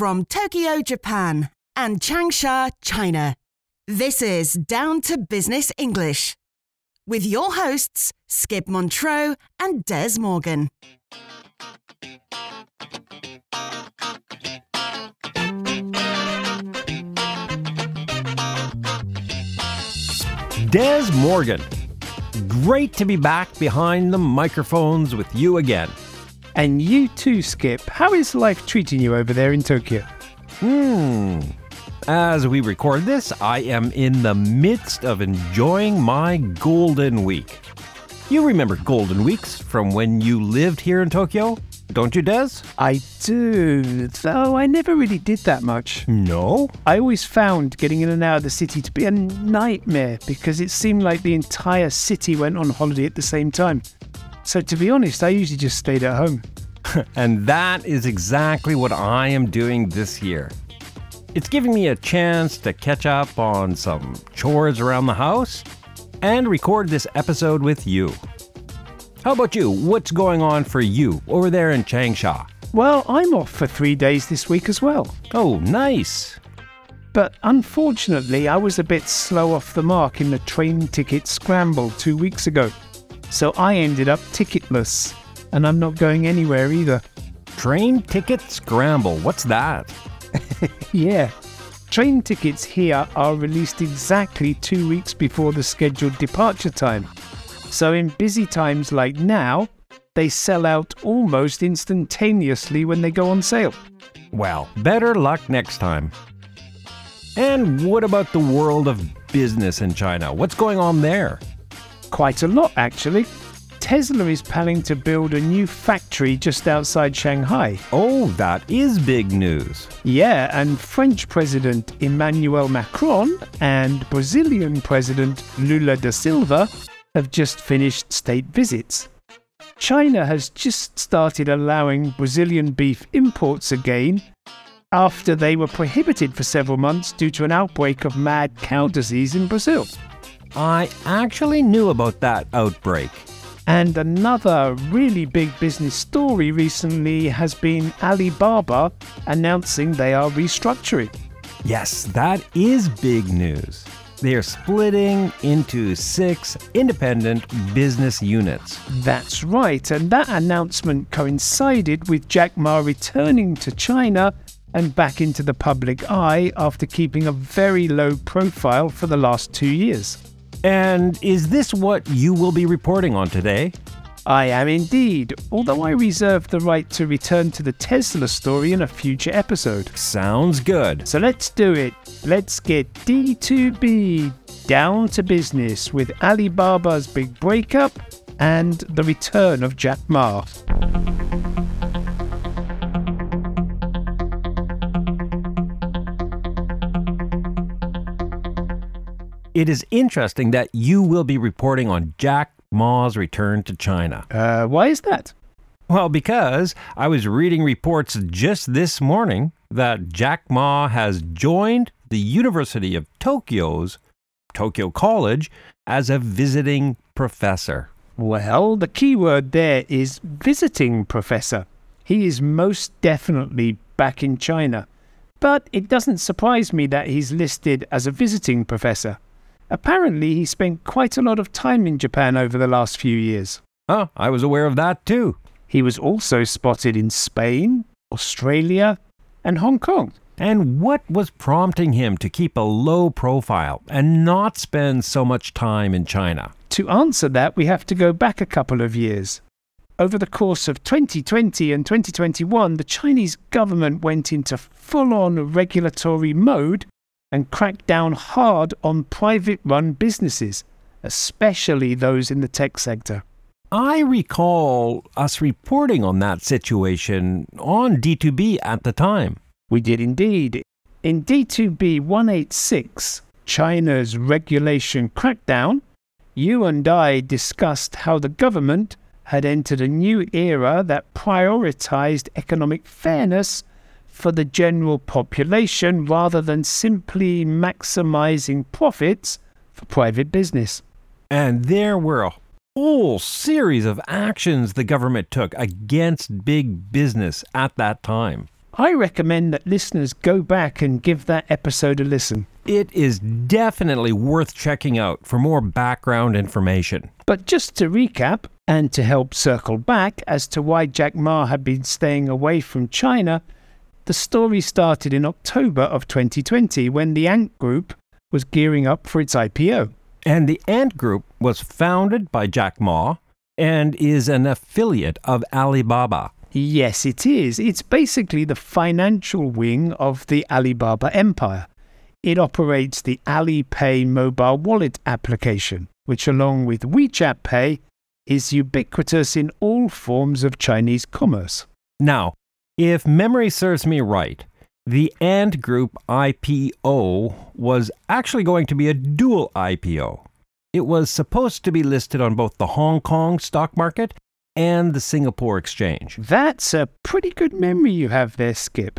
from Tokyo, Japan and Changsha, China. This is Down to Business English with your hosts, Skip Montreux and Dez Morgan. Dez Morgan. Great to be back behind the microphones with you again. And you too, Skip. How is life treating you over there in Tokyo? Hmm. As we record this, I am in the midst of enjoying my Golden Week. You remember Golden Weeks from when you lived here in Tokyo, don't you, Dez? I do, though I never really did that much. No? I always found getting in and out of the city to be a nightmare because it seemed like the entire city went on holiday at the same time. So, to be honest, I usually just stayed at home. and that is exactly what I am doing this year. It's giving me a chance to catch up on some chores around the house and record this episode with you. How about you? What's going on for you over there in Changsha? Well, I'm off for three days this week as well. Oh, nice. But unfortunately, I was a bit slow off the mark in the train ticket scramble two weeks ago. So I ended up ticketless, and I'm not going anywhere either. Train ticket scramble, what's that? yeah. Train tickets here are released exactly two weeks before the scheduled departure time. So, in busy times like now, they sell out almost instantaneously when they go on sale. Well, better luck next time. And what about the world of business in China? What's going on there? Quite a lot, actually. Tesla is planning to build a new factory just outside Shanghai. Oh, that is big news. Yeah, and French President Emmanuel Macron and Brazilian President Lula da Silva have just finished state visits. China has just started allowing Brazilian beef imports again after they were prohibited for several months due to an outbreak of mad cow disease in Brazil. I actually knew about that outbreak. And another really big business story recently has been Alibaba announcing they are restructuring. Yes, that is big news. They are splitting into six independent business units. That's right, and that announcement coincided with Jack Ma returning to China and back into the public eye after keeping a very low profile for the last two years. And is this what you will be reporting on today? I am indeed, although I reserve the right to return to the Tesla story in a future episode. Sounds good. So let's do it. Let's get D2B down to business with Alibaba's big breakup and the return of Jack Ma. It is interesting that you will be reporting on Jack Ma's return to China. Uh, why is that? Well, because I was reading reports just this morning that Jack Ma has joined the University of Tokyo's Tokyo College as a visiting professor. Well, the key word there is visiting professor. He is most definitely back in China. But it doesn't surprise me that he's listed as a visiting professor. Apparently, he spent quite a lot of time in Japan over the last few years. Oh, I was aware of that too. He was also spotted in Spain, Australia, and Hong Kong. And what was prompting him to keep a low profile and not spend so much time in China? To answer that, we have to go back a couple of years. Over the course of 2020 and 2021, the Chinese government went into full on regulatory mode and cracked down hard on private run businesses, especially those in the tech sector. I recall us reporting on that situation on D2B at the time. We did indeed. In D2B 186, China's regulation crackdown, you and I discussed how the government had entered a new era that prioritized economic fairness for the general population rather than simply maximizing profits for private business. And there were a whole series of actions the government took against big business at that time. I recommend that listeners go back and give that episode a listen. It is definitely worth checking out for more background information. But just to recap, and to help circle back as to why Jack Ma had been staying away from China, the story started in October of 2020 when the Ant Group was gearing up for its IPO. And the Ant Group was founded by Jack Ma and is an affiliate of Alibaba. Yes, it is. It's basically the financial wing of the Alibaba empire. It operates the Alipay mobile wallet application, which, along with WeChat Pay, is ubiquitous in all forms of Chinese commerce. Now, if memory serves me right, the Ant Group IPO was actually going to be a dual IPO. It was supposed to be listed on both the Hong Kong stock market and the Singapore exchange. That's a pretty good memory you have there, Skip.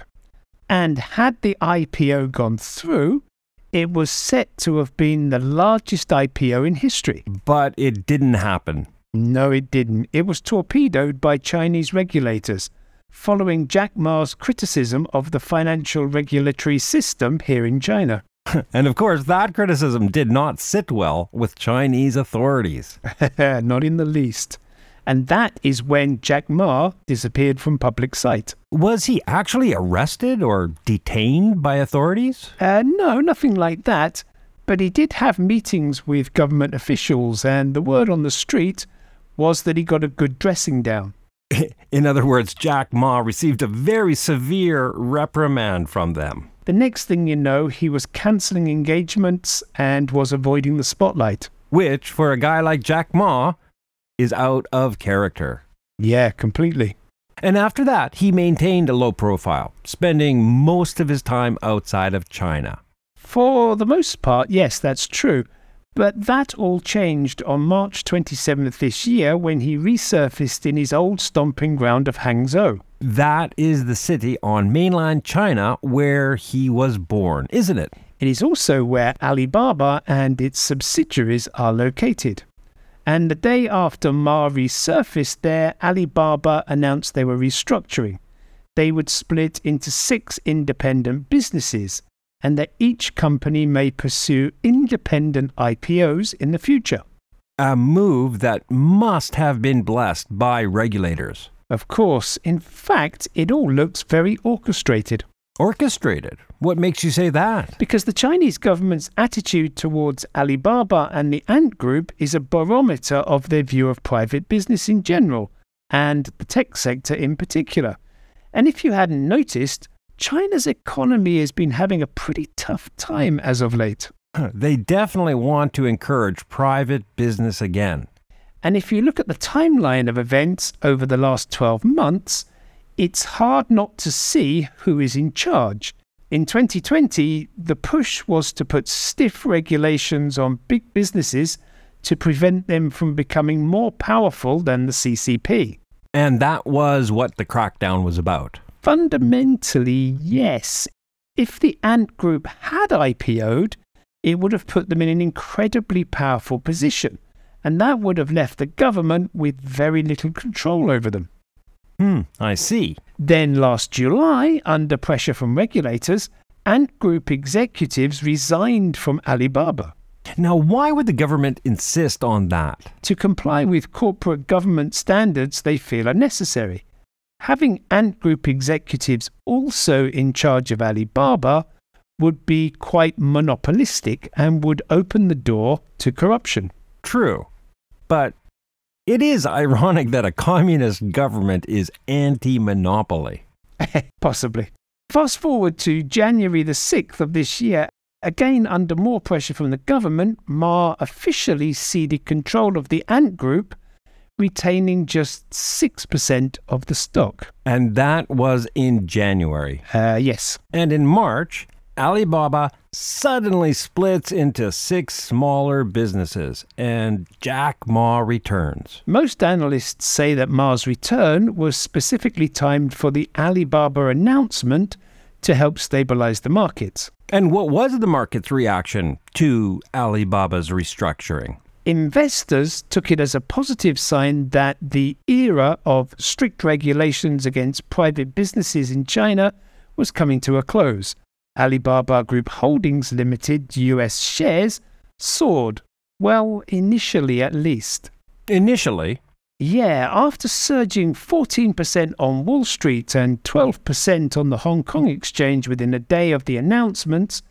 And had the IPO gone through, it was set to have been the largest IPO in history. But it didn't happen. No, it didn't. It was torpedoed by Chinese regulators, following Jack Ma's criticism of the financial regulatory system here in China. and of course, that criticism did not sit well with Chinese authorities. not in the least. And that is when Jack Ma disappeared from public sight. Was he actually arrested or detained by authorities? Uh, no, nothing like that. But he did have meetings with government officials, and the word on the street was that he got a good dressing down. In other words, Jack Ma received a very severe reprimand from them. The next thing you know, he was cancelling engagements and was avoiding the spotlight. Which, for a guy like Jack Ma, is out of character. Yeah, completely. And after that, he maintained a low profile, spending most of his time outside of China. For the most part, yes, that's true. But that all changed on March 27th this year when he resurfaced in his old stomping ground of Hangzhou. That is the city on mainland China where he was born, isn't it? It is also where Alibaba and its subsidiaries are located. And the day after Ma resurfaced there, Alibaba announced they were restructuring. They would split into six independent businesses and that each company may pursue independent IPOs in the future. A move that must have been blessed by regulators. Of course, in fact, it all looks very orchestrated. Orchestrated? What makes you say that? Because the Chinese government's attitude towards Alibaba and the Ant Group is a barometer of their view of private business in general, and the tech sector in particular. And if you hadn't noticed, China's economy has been having a pretty tough time as of late. They definitely want to encourage private business again. And if you look at the timeline of events over the last 12 months, it's hard not to see who is in charge. In 2020, the push was to put stiff regulations on big businesses to prevent them from becoming more powerful than the CCP. And that was what the crackdown was about. Fundamentally, yes. If the Ant Group had IPO'd, it would have put them in an incredibly powerful position, and that would have left the government with very little control over them. Hmm, I see. Then last July, under pressure from regulators, Ant Group executives resigned from Alibaba. Now, why would the government insist on that? To comply with corporate government standards they feel are necessary. Having Ant Group executives also in charge of Alibaba would be quite monopolistic and would open the door to corruption. True. But it is ironic that a communist government is anti monopoly. Possibly. Fast forward to January the 6th of this year. Again, under more pressure from the government, Ma officially ceded control of the Ant Group retaining just 6% of the stock. And that was in January. Uh, yes. And in March, Alibaba suddenly splits into six smaller businesses, and Jack Ma returns. Most analysts say that Ma's return was specifically timed for the Alibaba announcement to help stabilize the markets. And what was the market's reaction to Alibaba's restructuring? Investors took it as a positive sign that the era of strict regulations against private businesses in China was coming to a close. Alibaba Group Holdings Limited US shares soared, well, initially at least. Initially, Yeah, after surging 14% on Wall Street and 12% on the Hong Kong exchange within a day of the announcements,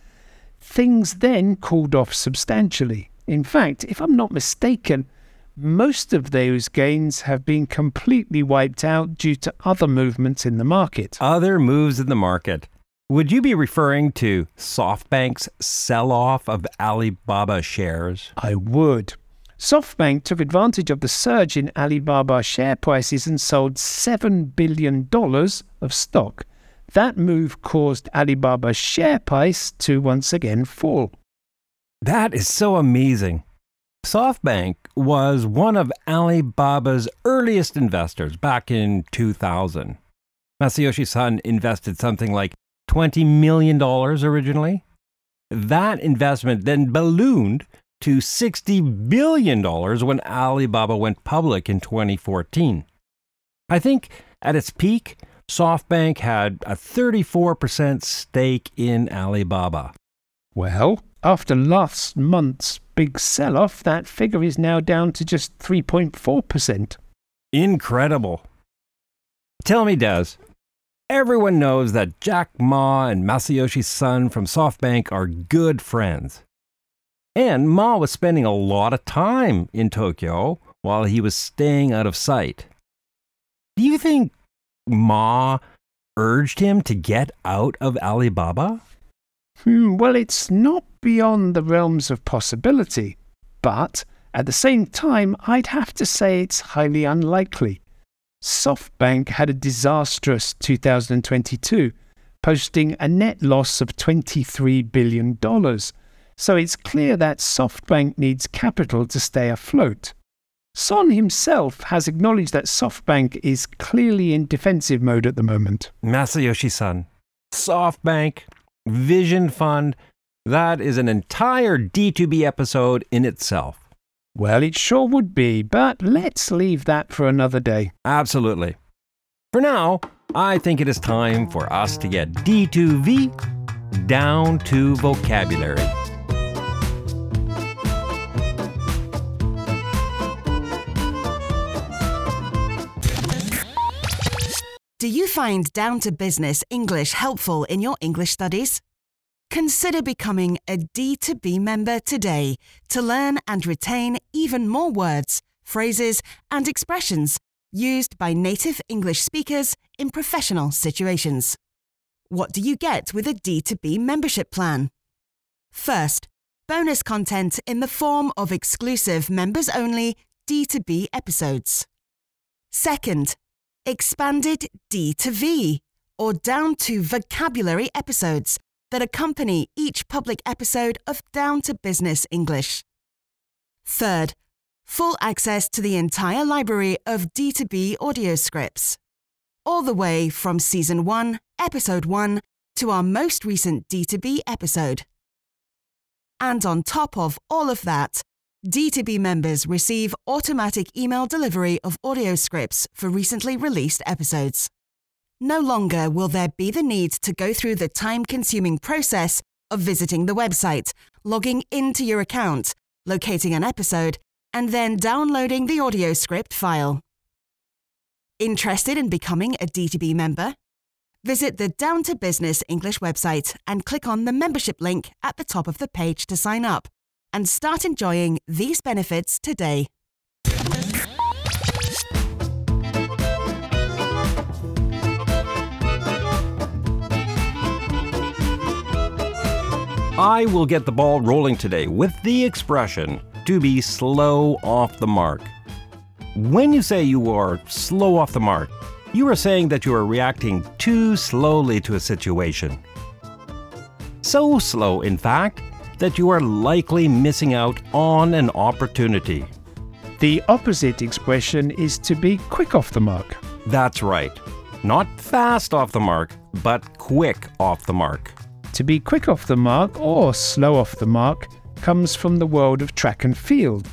things then cooled off substantially. In fact, if I'm not mistaken, most of those gains have been completely wiped out due to other movements in the market. other moves in the market. Would you be referring to SoftBank's sell off of Alibaba shares? I would. SoftBank took advantage of the surge in Alibaba share prices and sold $7 billion of stock. That move caused Alibaba's share price to once again fall. That is so amazing. SoftBank was one of Alibaba's earliest investors back in 2000. Masayoshi Son invested something like $20 million originally. That investment then ballooned to $60 billion when Alibaba went public in 2014. I think at its peak, SoftBank had a 34% stake in Alibaba. Well, after last month's big sell off, that figure is now down to just 3.4%. Incredible. Tell me, Dez, everyone knows that Jack Ma and Masayoshi Son from SoftBank are good friends. And Ma was spending a lot of time in Tokyo while he was staying out of sight. Do you think Ma urged him to get out of Alibaba? Hmm, well, it's not beyond the realms of possibility, but at the same time, I'd have to say it's highly unlikely. SoftBank had a disastrous 2022, posting a net loss of $23 billion. So it's clear that SoftBank needs capital to stay afloat. Son himself has acknowledged that SoftBank is clearly in defensive mode at the moment. Masayoshi Son, SoftBank, Vision Fund, that is an entire D2B episode in itself. Well, it sure would be, but let's leave that for another day. Absolutely. For now, I think it is time for us to get D2V down to vocabulary. Do you find down to business English helpful in your English studies? Consider becoming a D2B member today to learn and retain even more words, phrases, and expressions used by native English speakers in professional situations. What do you get with a D2B membership plan? First, bonus content in the form of exclusive members only D2B episodes. Second, expanded D to V, or down to vocabulary episodes that accompany each public episode of Down to Business English. Third, full access to the entire library of D2B audio scripts, all the way from Season 1, Episode 1 to our most recent D2B episode. And on top of all of that, D2B members receive automatic email delivery of audio scripts for recently released episodes. No longer will there be the need to go through the time consuming process of visiting the website, logging into your account, locating an episode, and then downloading the audio script file. Interested in becoming a D2B member? Visit the Down to Business English website and click on the membership link at the top of the page to sign up and start enjoying these benefits today. I will get the ball rolling today with the expression to be slow off the mark. When you say you are slow off the mark, you are saying that you are reacting too slowly to a situation. So slow, in fact, that you are likely missing out on an opportunity. The opposite expression is to be quick off the mark. That's right. Not fast off the mark, but quick off the mark. To be quick off the mark or slow off the mark comes from the world of track and field.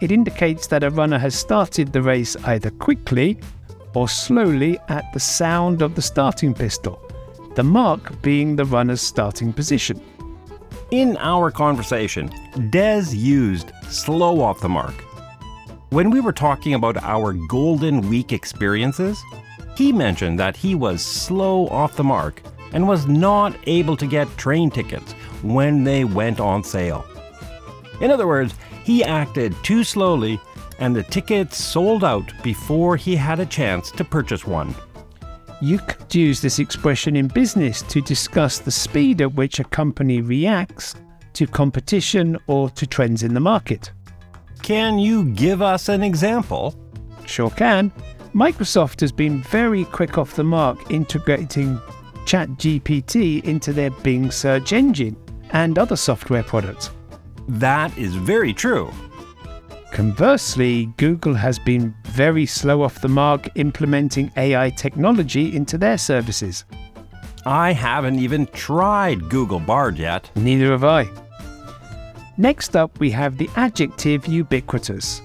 it indicates that a runner has started the race either quickly or slowly at the sound of the starting pistol, the mark being the runner's starting position. In our conversation, Dez used slow off the mark. When we were talking about our Golden Week experiences, he mentioned that he was slow off the mark and was not able to get train tickets when they went on sale. In other words, he acted too slowly and the tickets sold out before he had a chance to purchase one. You could use this expression in business to discuss the speed at which a company reacts to competition or to trends in the market. Can you give us an example? Sure can. Microsoft has been very quick off the mark integrating ChatGPT into their Bing search engine and other software products. That is very true. Conversely, Google has been very slow off the mark implementing AI technology into their services. I haven't even tried Google Bard yet. Neither have I. Next up, we have the adjective ubiquitous.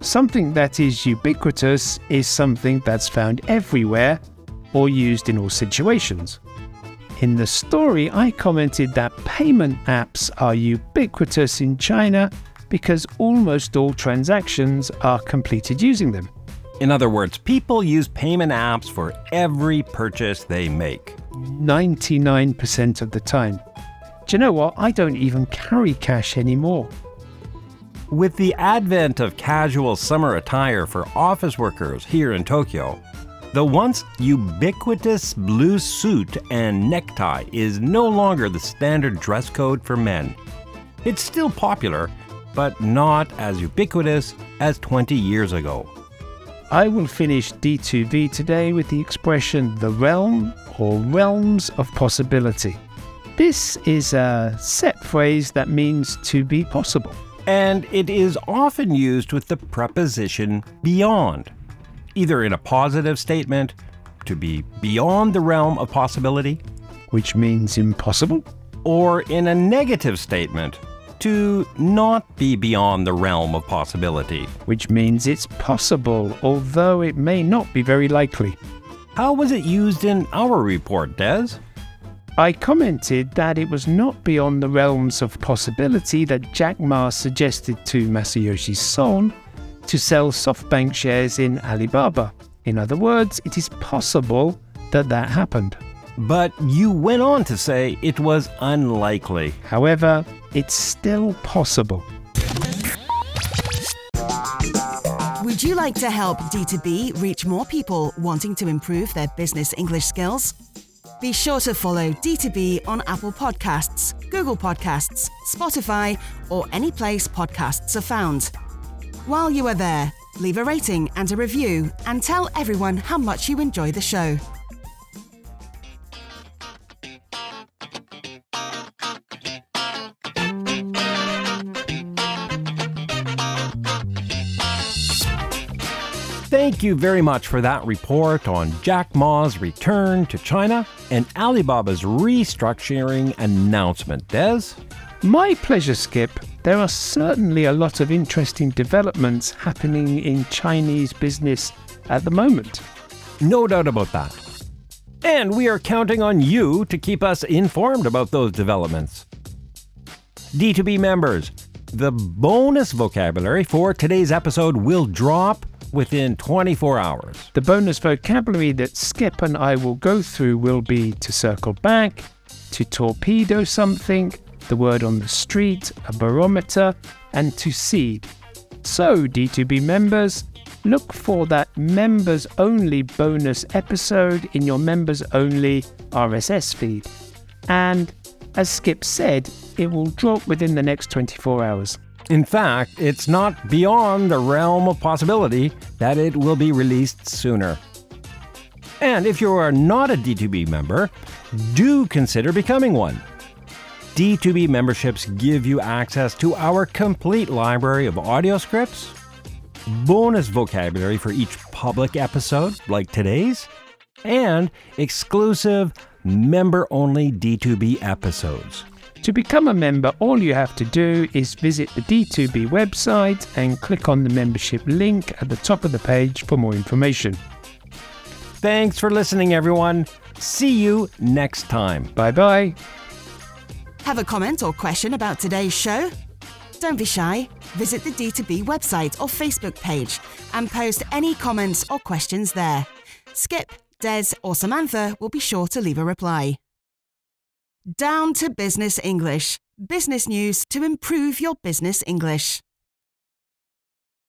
Something that is ubiquitous is something that's found everywhere or used in all situations. In the story, I commented that payment apps are ubiquitous in China because almost all transactions are completed using them. In other words, people use payment apps for every purchase they make. 99% of the time. Do you know what? I don't even carry cash anymore. With the advent of casual summer attire for office workers here in Tokyo, the once ubiquitous blue suit and necktie is no longer the standard dress code for men. It's still popular, but not as ubiquitous as 20 years ago. I will finish D2V today with the expression the realm or realms of possibility. This is a set phrase that means to be possible. And it is often used with the preposition beyond, either in a positive statement, to be beyond the realm of possibility, which means impossible, or in a negative statement, to not be beyond the realm of possibility. which means it's possible, although it may not be very likely. How was it used in our report, Dez? I commented that it was not beyond the realms of possibility that Jack Ma suggested to Masayoshi Son to sell SoftBank shares in Alibaba. In other words, it is possible that that happened. But you went on to say it was unlikely. However, it's still possible. Would you like to help D2B reach more people wanting to improve their business English skills? Be sure to follow D2B on Apple Podcasts, Google Podcasts, Spotify, or any place podcasts are found. While you are there, leave a rating and a review and tell everyone how much you enjoy the show. Thank you very much for that report on Jack Ma's return to China and Alibaba's restructuring announcement, Dez. My pleasure, Skip. There are certainly a lot of interesting developments happening in Chinese business at the moment. No doubt about that. And we are counting on you to keep us informed about those developments. D2B members, the bonus vocabulary for today's episode will drop within 24 hours. The bonus vocabulary that Skip and I will go through will be to circle back, to torpedo something, the word on the street, a barometer, and to cede. So, D2B members, look for that members only bonus episode in your members only RSS feed. And as Skip said, it will drop within the next 24 hours. In fact, it's not beyond the realm of possibility that it will be released sooner. And if you are not a D2B member, do consider becoming one. D2B memberships give you access to our complete library of audio scripts, bonus vocabulary for each public episode, like today's, and exclusive member only D2B episodes. To become a member, all you have to do is visit the D2B website and click on the membership link at the top of the page for more information. Thanks for listening, everyone. See you next time. Bye bye. Have a comment or question about today's show? Don't be shy. Visit the D2B website or Facebook page and post any comments or questions there. Skip, Dez, or Samantha will be sure to leave a reply. Down to Business English. Business news to improve your business English.